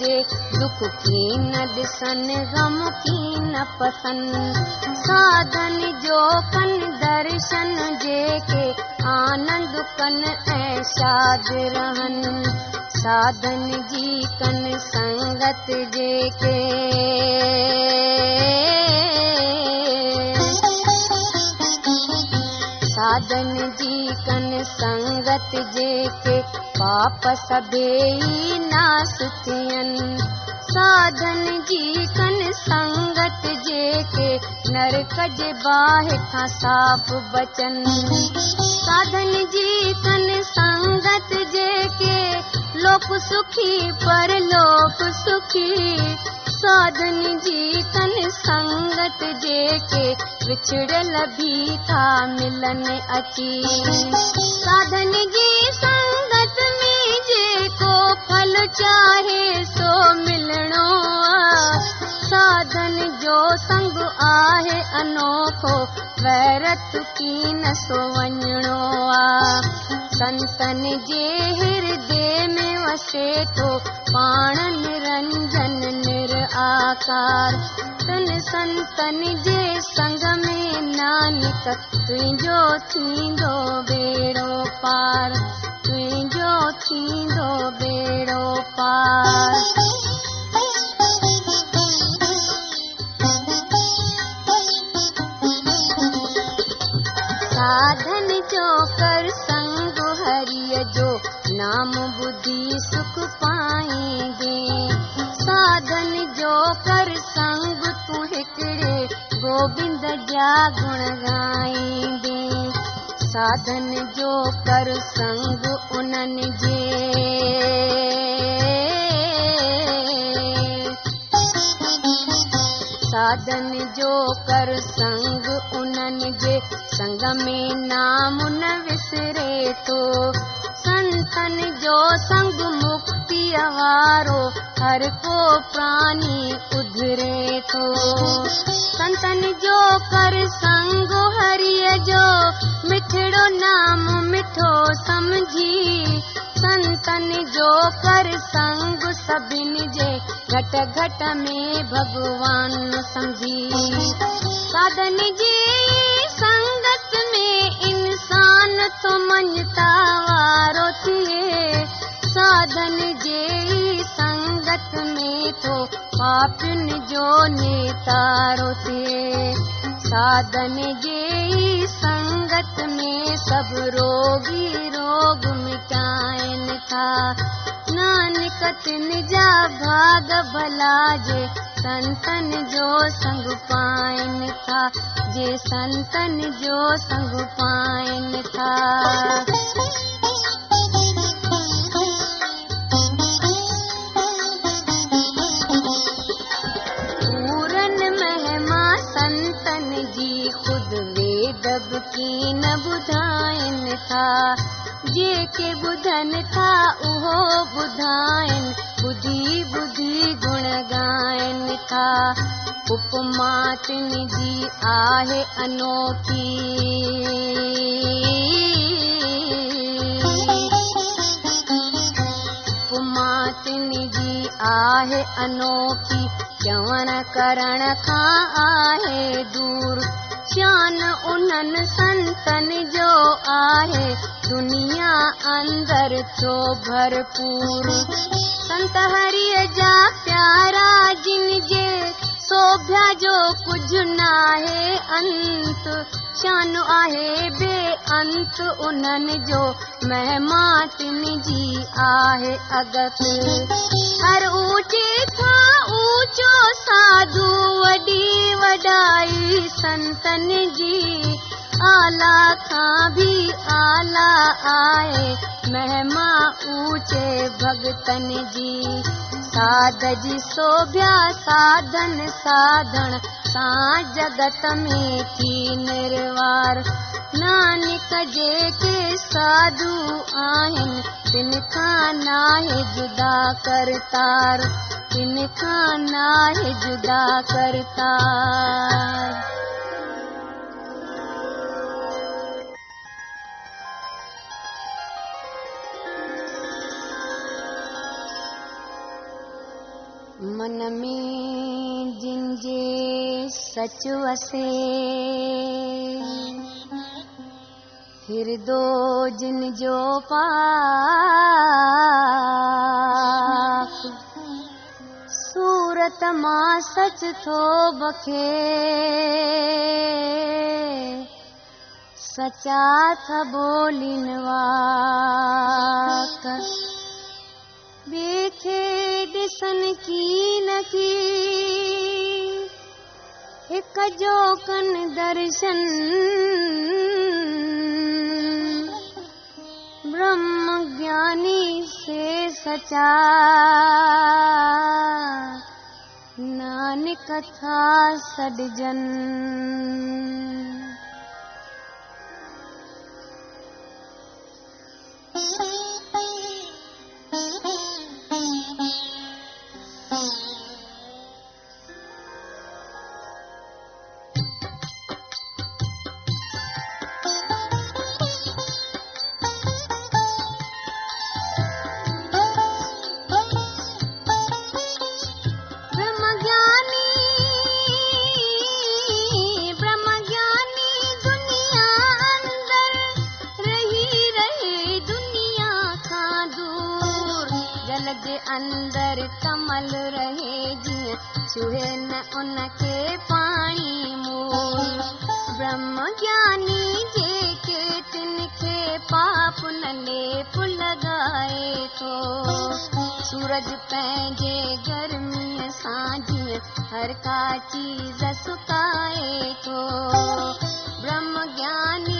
जे दुख की न ॾिसनि गम की न पसंदि साधन जो कन दर्शन जेके आनंद साधन जी कन संगत जेके साधन जी कन संगत जेके पाप सभेई नास थियनि साधन जी कन संगत जेके नरक जे बाहि खां साफ़ बचनि। साधन जी कन संगत जेके लोक सुखी पर लोक सुखी ساڌن جي ڪن سنگت جيڪي وڇڙيل به ٿا ملن اچي. ساڌن جي سنگت ۾ جيڪو ڦل چاهي سو ملڻو. ساڌن جو سنگ آهي انوکو ويرت ڪه نه سو وڃڻو. آهي سنتن جي هردي ۾ پاڻ نرنجن نر آڪار. تن سنتن جي سنگ ۾ نانڪ تنهنجو ٿيندو ٻيڙو پار. تنهنجو ٿيندو ٻيڙو پار نام بڌ سک پائينگي. ساڌن جو ڪر سنگ گڻ ڳائيندي ساڌن جو ڪر سنگ انهن جي. ساڌن جو ڪر سنگ انهن جي. سنگ ۾ نام نه وسري ٿو संतन जो संग मुक्ति हर को प्राणी उधरे थो संतन जो कर संग हरिय जो मिठड़ो नाम मिठो समझी। संतन जो कर संग सभिनि जे घट घट में भगवान समझी। साधन जी संगत में इंसान तो मञता سنگت ۾ سڀ روگي روڳ مٽائن ٿا نانڪ تن جا ڀاڳ ڀلا جي سنتن جو سنگ پائين ٿا جي سنتن جو سنگ پائين ٿا نه ٻڌائين ٿا. جيڪي ٻڌن ٿا اهو ٻڌائين ٻڌي ٻڌي گڻ ڳائين ٿا. اپما تن جي آهي انوکي. اپما تن جي آهي انوکي. چوڻ ڪرڻ کان آهي دور शान उन्हनि संतन जो आहे। दुनिया अंदर थो भरपूर। संत हरिय जा प्यारा जिन जे سوڀيا جو ڪجهه ناهي انت شان آهي بي انت انهن جو مهما تن جي آهي اگت. هر اوچي کان اوچو ساڌو وڏي وڏائي سنتن جي اعليٰ کان به اعليٰ آهي. مهما اوچي ڀگتن جي ساڌ جي سوڀيا ساڌن ساڌڻ سان جگت ۾ ٿي نروار. نانڪ جيڪي ساڌو آهن تن کان ناهي جدا ڪرتار. تن کان ناهي جدا ڪرتار من ۾ جن جي سچ وسي. هردو جن جو پا. سورت مان سچ ٿو بکي. سچا ٿ بولن واڪ. ॾिसन की की हिक जो कन दर्शन। ब्रह्म ज्ञानी से सचा। नानक था सॾजन اندر ڪمل رهي جيئن ڇهي نه ان کي پاڻي مول برهم گياني جيڪي تنکي پاپ نه ليپ لڳائي ٿو سورج پنهنجي گرميءَ سان جيئن هر ڪا چيز سڪائي ٿو برهم گياني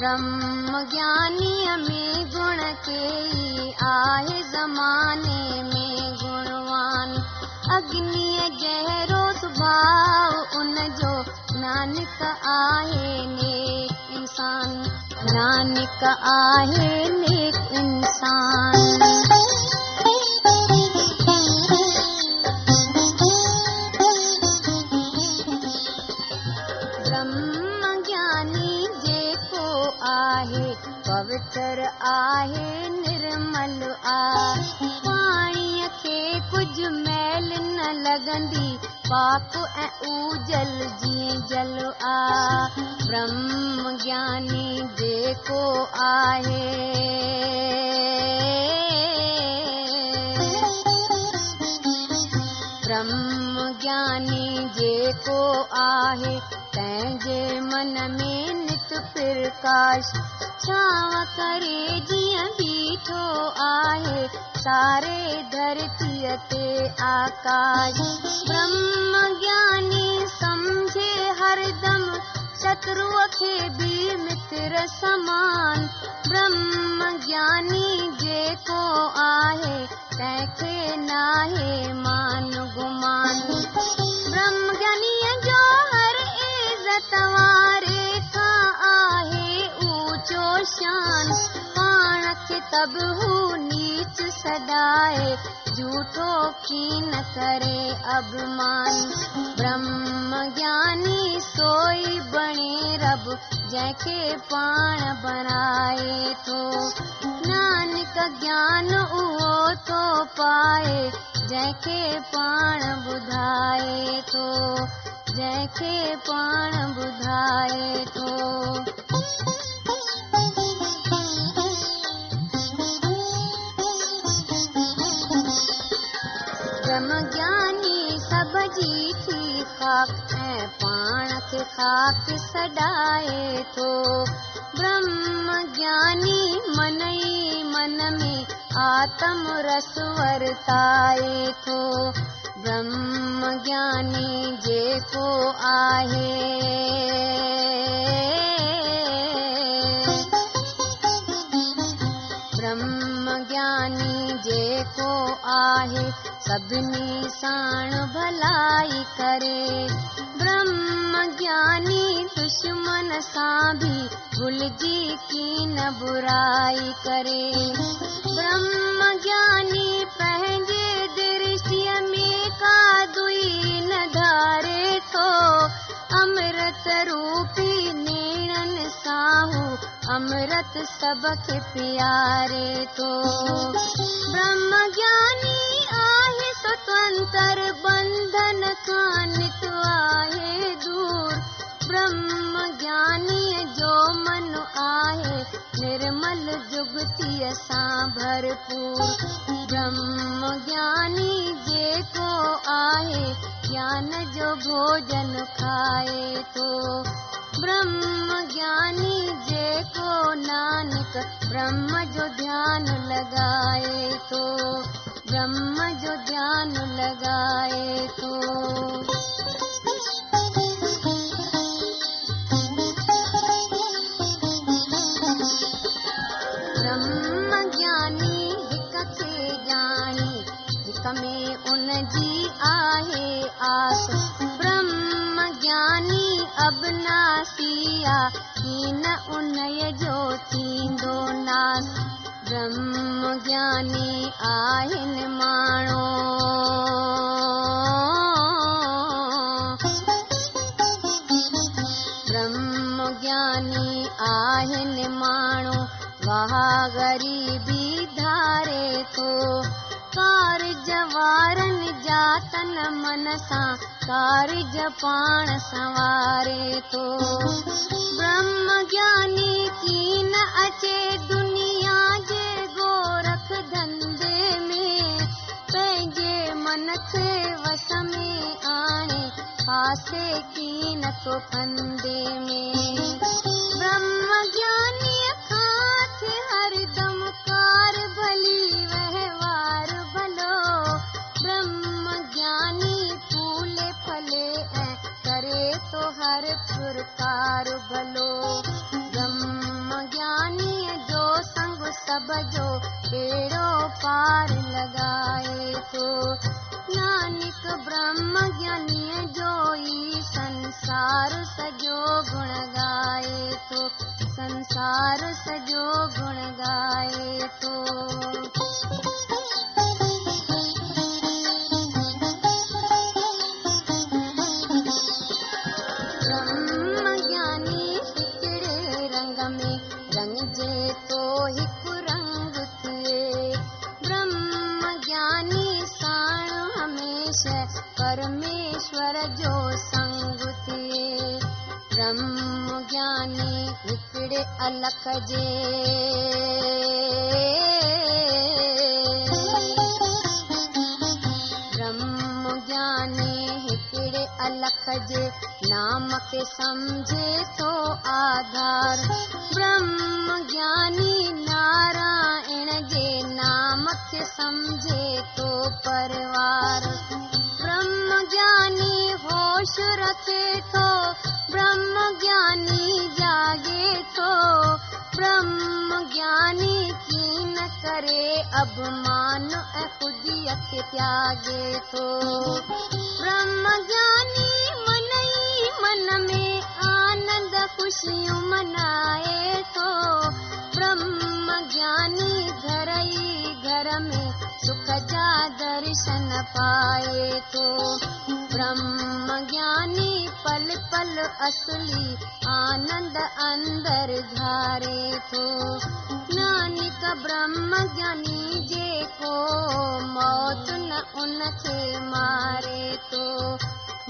ब्रह्म ज्ञानीअ में गुण के आहे ज़माने में गुणवान। अग्नीअ जहिड़ो सुभाउ उन जो नानक आहे नेक इंसान। नानक आहे नेक इंसान آهي نرمل آهي پاڻيءَ کي ڪجهه ميل نه لڳندي پاڪ ۽ اوجل جيئن جل آ. برهم گياني جيڪو آهي برهم گياني جيڪو آهي تنهن جي من ۾ پرڪاش ڇانو ڪري جيئن بيٺو آهي. ساري ڌرتيءَ تي آڪاش. برهم گياني سمجهي هردم شترئ کي به متر سمان. برهم گياني جيڪو آهي تنهن کي ناهي مان گمان. برهم جڃانيءَ جو هر عزت واري آهي اوچو شان پاڻ کي تب هو نيچ سدائين جهوٺو ڪين ڪري اڀمان. برهم گياني سوئي بڻي رب جنهن کي پاڻ بڻائي ٿو نانڪ گيان اهو ٿو پائي جنهن کي پاڻ ٻڌائي ٿو جنهن کي پاڻ ٻڌائي ٿو ब्रह्म ज्ञानी मन में आत्म रस वरताए थो ब्रह्म ज्ञानी जेको ब्रह्म ज्ञानी जेको आहे सभिनी साण भलाई करे برهم گياني دشمن سان به ڀلجي ڪه نه برائي ڪري. برهم گياني پنهنجي درشٽي ۾ ڪا دئي نه ڌاري ٿو امرت روپي نيڻن ساهو امرت سبڪي پياري ٿو برهم گياني आहे स्वतंत्र बंधन आहे दूर। ब्रह्म ज्ञानीअ जो मन आहे निर्मल जुगतीअ सां भरपूर। ब्रह्म ज्ञानी जेको आहे ज्ञान जो भोजन खाए थो ब्रह्म ज्ञानी जेको नानक, ब्रह्म जो ध्यानु लॻाए थो ब्रह्म जो ध्यानु लॻाए थो ब्रह्म ज्ञानी हिक खे ॼाणी हिक में उन जी आहे आस। ब्रह्म ज्ञानी अबनासी आहे ماڻهو برهم گياني آهن ماڻهو واهه غريبي ڌاري ٿو ڪارج وارن جاتن من سان ڪارج پاڻ سنواري ٿو برهم گياني ڪه نه اچي من کي وس ۾ آڻي ڦاسي ڪه نه ٿو ڪندي ۾ برهم جڃانيءَ کان ٿي هردم ڪار ڀلي وهنوار ڀلو برهم گياني فولي فلي ۽ ڪري ٿو هر پرڪار ڀلو برهم جڃانيءَ جو سنگ سڀ جو ٻيڙو پار لڳائي ٿو نانڪ برهم جڃانيءَ جو ئي سنسار سڄو گڻ ڳائي ٿو سنسار سڄو گڻ ڳائي ٿو پرميشور جو سنگ ٿئي برهم گياني هڪڙي الک جي برهم گياني هڪڙي الک جي نام کي سمجهي ٿو آڌار. برهم گياني نارائڻ جي نام کي سمجهي ٿو پريوار ब्रह्म ज्ञानी हो रखे ब्रह्म ज्ञानी ज्ञागे ब्रह्म ज्ञानी कीनरे अभमान त्यागे तो। ब्रह्म ज्ञानी ही मन में आनंद खुशियों मनाए दर्शन पाए थो ब्रह्म ज्ञानी पल पल असली आनंद अंदर धारे थो नानक ब्रह्म ज्ञानी जेको मौत न उनखे मारे थो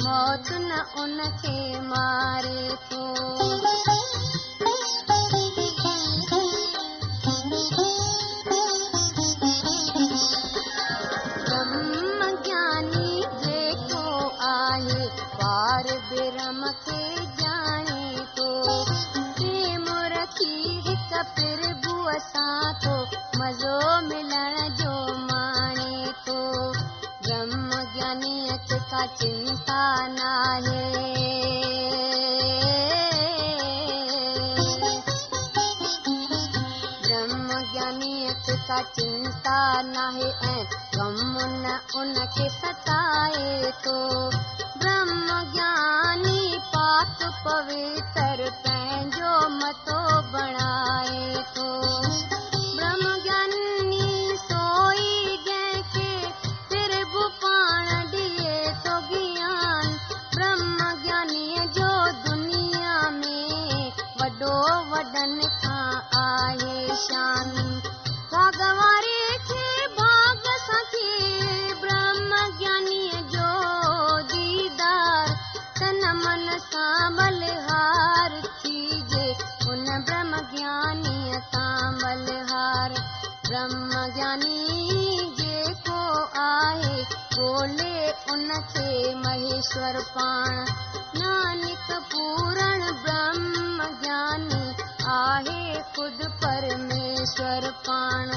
मौत न उनखे मारे थो برهم من ان کي ستائي ٿو برهم گياني پوتر پنهنجو متو महेश्वर पाण। नानक पूरण ब्रह्म ज्ञानी आहे ख़ुदि परमेश्वर पाण।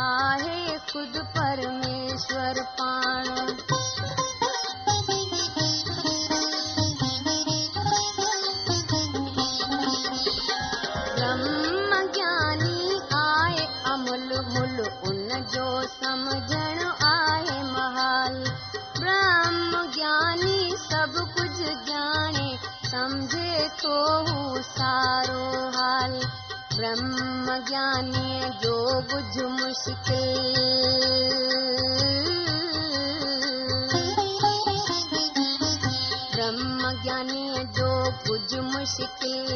आहे ख़ुदि परमेश्वर पाण سارو حال برهم جڃانيءَ جو بجهه مشڪل. برهم جڃانيءَ جو ڪجهه مشڪل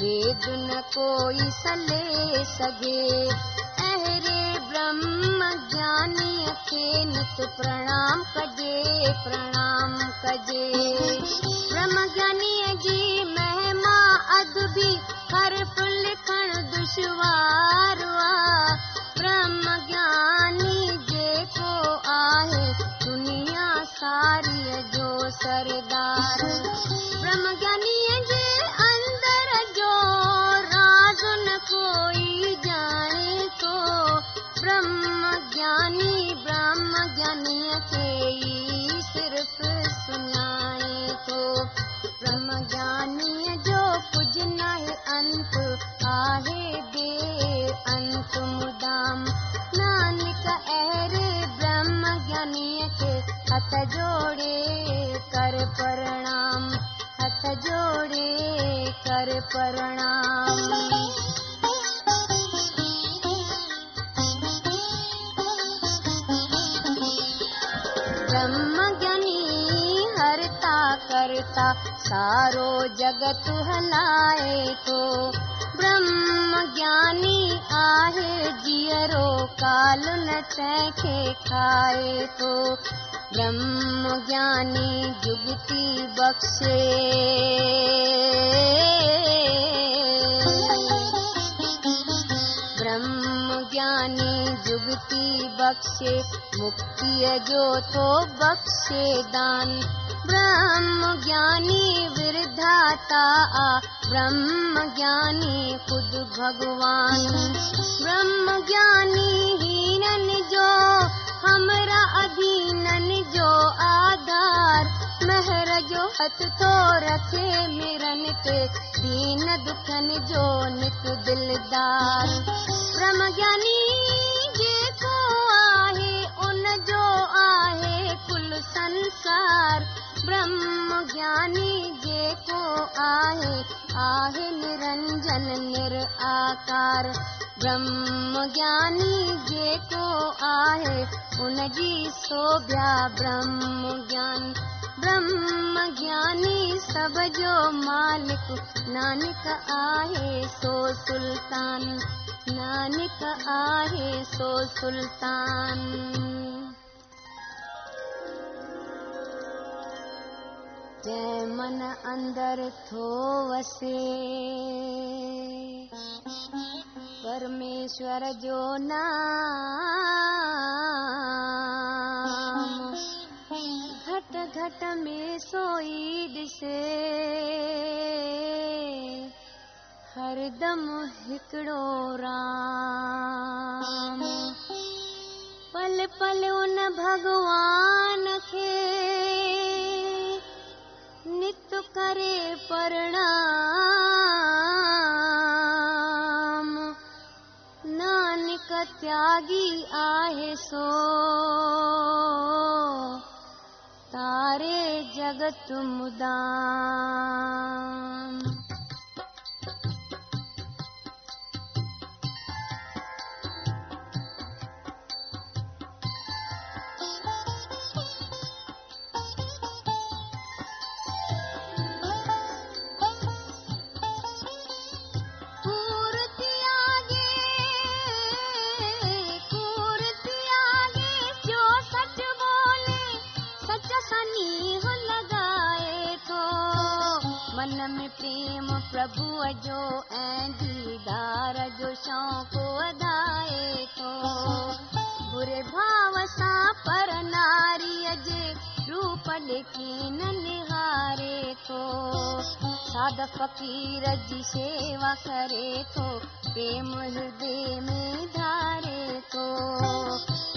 ڀيد نه ڪوئي سلي سگهي اهڙي برهم جڃانيءَ کي نت پرڻام ڪجي پرڻام ڪجي. برهم جڃانيءَ جي دشوار برهم گياني جيڪو آهي دنيا ساريءَ جو سردار. برهم جڃانيءَ جي اندر جو نه ڪوئي ڄاڻي ٿو برهم گياني برهم جڃانيءَ کي ئي صرف سڃاڻي هٿ جوڙي ڪر پرڻام هٿ جوڙي ڪر پرڻام. برهم گياني هرتا ڪرتا سارو جگت هلائي ٿو برهم گياني آهي جيئرو ڪال نه تنهن کي کائي ٿو ब्रह्मज्ञानी जुगति जुगती बक्षे ब्रह्म ज्ञानी जुगती बक्षे मुक्तिय ज्योतो वक्ष्ये दान। ब्रह्मज्ञानी विरधाता आ ब्रह्मज्ञानी खुद भगवान्। ब्रह्मज्ञानी همرا اڌينن جو آڌار مهر جو هٿ ٿو رکي مرن تي دين دکن جو نڪ دلدار. برهم گياني جيڪو آهي ان جو آهي ڪل سنسار. برهم گياني جيڪو آهي آهي نرنجن نر آڪار برهم گياني جيڪو آهي ان جي شوڀيا برهم گيان برهم گياني سڀ جو مالڪ نانڪ آهي سو سلطان. نانڪ آهي سو سلطان. من اندر ٿو وسي پرميشور جو نام. گهٽ گهٽ ۾ سوئي ڏسي هردم هڪڙو رام. پل پل ان ڀڳوان کي نت ڪري پرڻام सो. तारे जगत मुदाम ۽ ديدار جو شوق وڌائي ٿو. بري ڀاو سان پر ناريءَ جي روپ ڏيکي نه نهاري ٿو. ساڌ فقير جي شيوا ڪري ٿو پريم هردي ۾ ڌاري ٿو.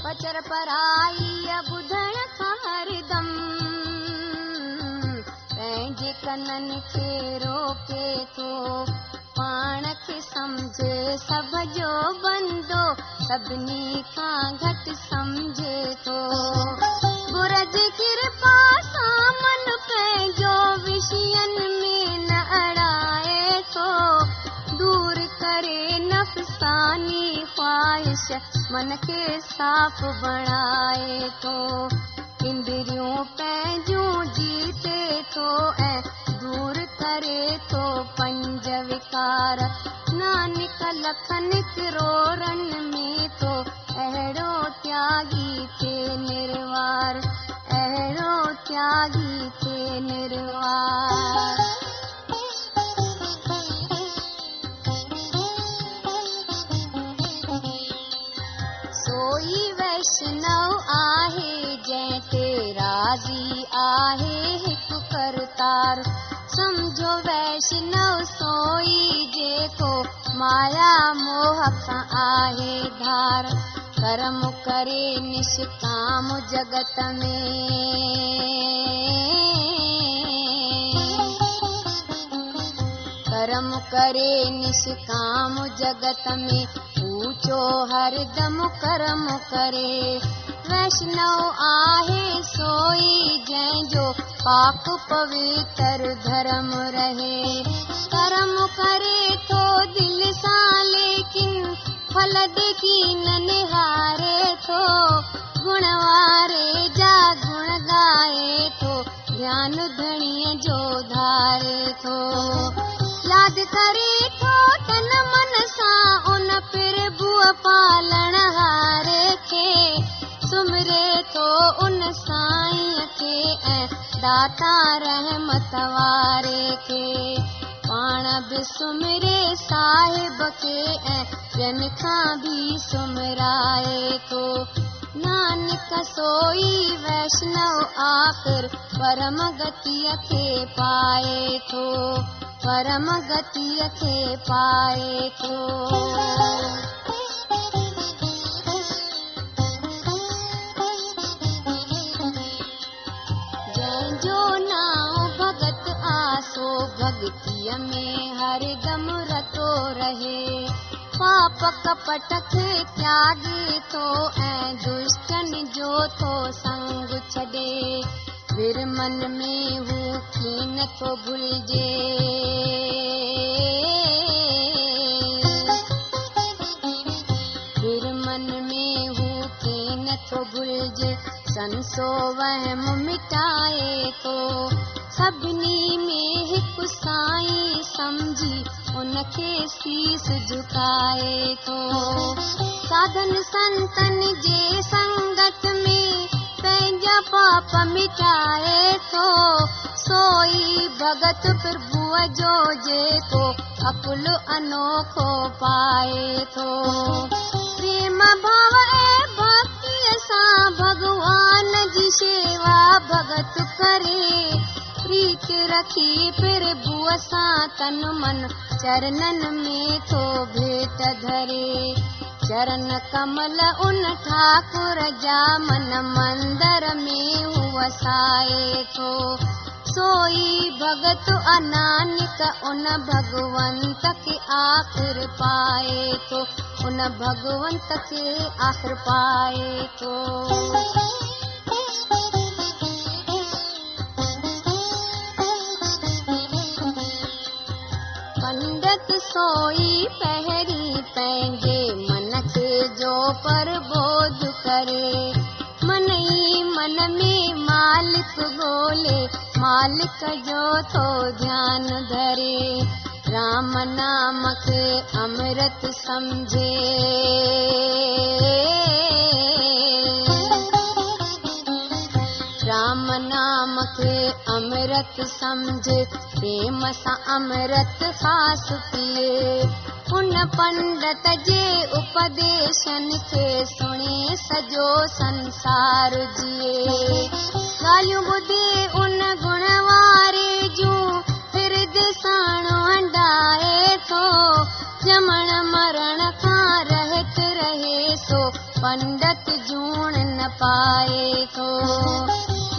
پڪچر پرائي ٻڌڻ پنهنجي ڪنن کي روڪي ٿو پاڻ کي سمجهي سڀ جو بندو سڀني کان گهٽ سمجهي ٿو. گرج ڪرپا سان من پنهنجو وشين ۾ نه اڙائي ٿو. دور ڪري نفساني خواهش من کي صاف بڻائي ٿو. اندريون پنهنجون جيتي ٿو ۽ ڪري ٿو پنج وڪار. نانڪ لکن ڪروڙن ۾ ٿو اهڙو تياگي ٿي نروار. اهڙو تياگي ٿي نروار. سوئي ويشنو آهي جنهن تي راضي آهي هڪ ڪرتار سمجهو ويشنو سوئي جيڪو مايا موهه کان آهي ڌار. ڪرم ڪري نشڪام جگت ۾. ڪرم ڪري نشڪام جگت ۾ اوچو هردم ڪرم ڪري ويشنو آهي سوئي جنهن جو پاڪ پوتر ڌرم رهي. ڪرم ڪري ٿو دل سان ليڪن ڦل ديکي نه نهاري ٿو گڻ واري جا گڻ ڳائي ٿو ڌيان ڌڻيءَ جو ڌاري ٿو ياد ڪري ٿو تن من سان ان پرڀوءَ پالڻ هاري کي سمري ٿو ان سائين کي ۽ داتا رحمت واري کي. پاڻ به سمري صاحب کي ۽ ٻين کان به سمرائي ٿو. نانڪ سوئي ويشنو آخر پرم گتيءَ کي پائي ٿو. پرم گتيءَ کي پائي ٿو آسو ڀگتيءَ ۾ هردم رتو رهي. پاپ ڪپٽ کي تياگي ٿو ۽ دشٽن جو ٿو سنگ ور من ۾ هو ڪين ٿو ڀلجي. سنسو وهم مٽائي ٿو سڀني ۾ هڪ سائين سمجهي ان کي ٿو. ساڌن سنتن جي سنگت ۾ پنهنجا پاپ مٽائي ٿو. سوئي ڀڳت پرڀوءَ جو جيڪو عقل انوکو پائي ٿو. پريم ڀاو ڀڪتيءَ سان ڀڳوان جي شيوا ڀڳت ڪري رکي چرڻن ۾ ٿو ڀيٽ ڌري. چرڻ ڪمل ان ٺاڪر جا من مندر ۾ وسائي ٿو سوئي ڀڳت انانڪ ان ڀگونت کي آخر پائي ٿو ان ڀگونت کي آخر پائي ٿو पंडित सोई पहिरीं पंहिंजे मन खे जो प्रबोध करे। मन ई मन में मालिक ॻोल्हे मालिक जो थो ध्यानु धरे। राम नाम खे अमृत सम्झे امرت سمجهي پريم سان امرت خاص پئي ان پنڊت جي اپديشن کي سڻي سڄو سنسار جئي. ڳالهيون ٻڌي ان گڻ واري جون ڦر ڏسڻ هنڊائي ٿو جمڻ مرڻ کان رهت رهي سو پنڊت جوڻ نه پائي ٿو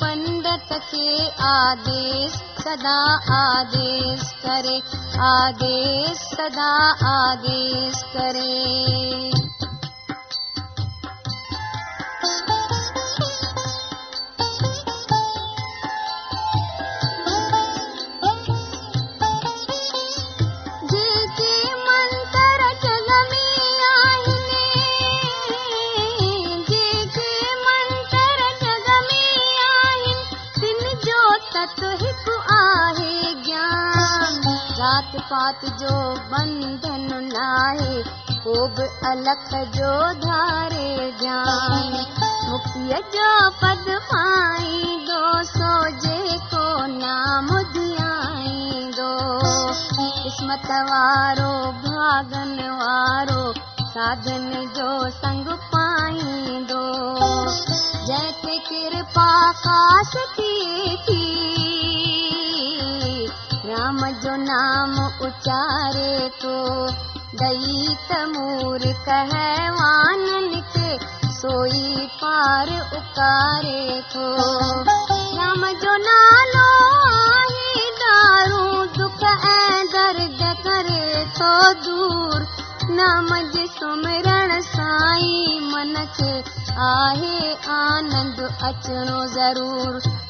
पंडित खे आदेश सदा आदेश करे आदेश सदा आदेश करे جات پات جو بنڌن ناهي ڪو به الک جو ڌاري ڌيان مڪتيءَ جو پد پائيندو سو جيڪو نام ڌيائيندو قسمت وارو ڀاگن وارو ساڌن جو سنگ پائيندو جنهن تي ڪرپا خاص ٿئي ٿي رام جو نام اچاري ته مور ڪهوانن کي سوئي پار اڪاري ٿو رام جو نالو آهي دارو دک ۽ درد ڪري ٿو دور. نام جي سمرڻ سائين من کي آهي آنند اچڻو ضرور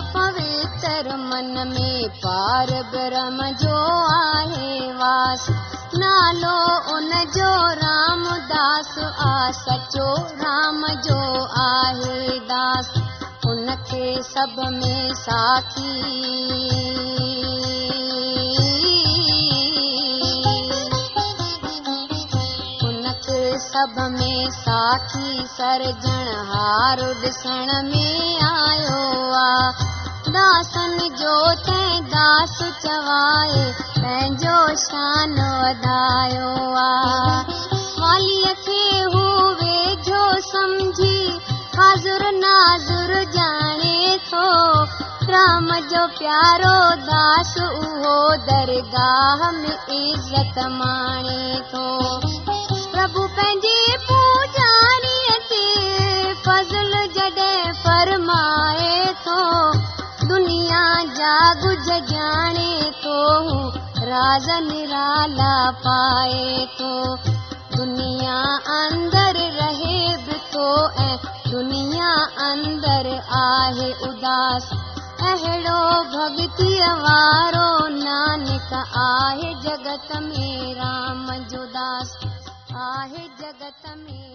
پوتر من ۾ پار برهم جو آهي واس. نالو ان جو رامداس آ سچو رام جو آهي داس. ۾ ساکي ان کي سڀ ۾ ساکي سرجڻ هار ڏسڻ ۾ آيو آ داسن جو تنهن داس چوائي پنهنجو شان وڌايو آ. واليءَ کي هو ويجهو سمجهي حاضر ناظر ڄاڻي ٿو. رام جو پيارو داس اهو درگاهه ۾ عزت ماڻي ٿو. پرڀو پنهنجي जा गुज ॼाणे थो राज निराला पाए थो दुनिया अंदर रहे थो ऐं, दुनिया अंदर आहे उदास। अहिड़ो भॻतीअ वारो नानक आहे जगत में राम जो दास। आहे जगत में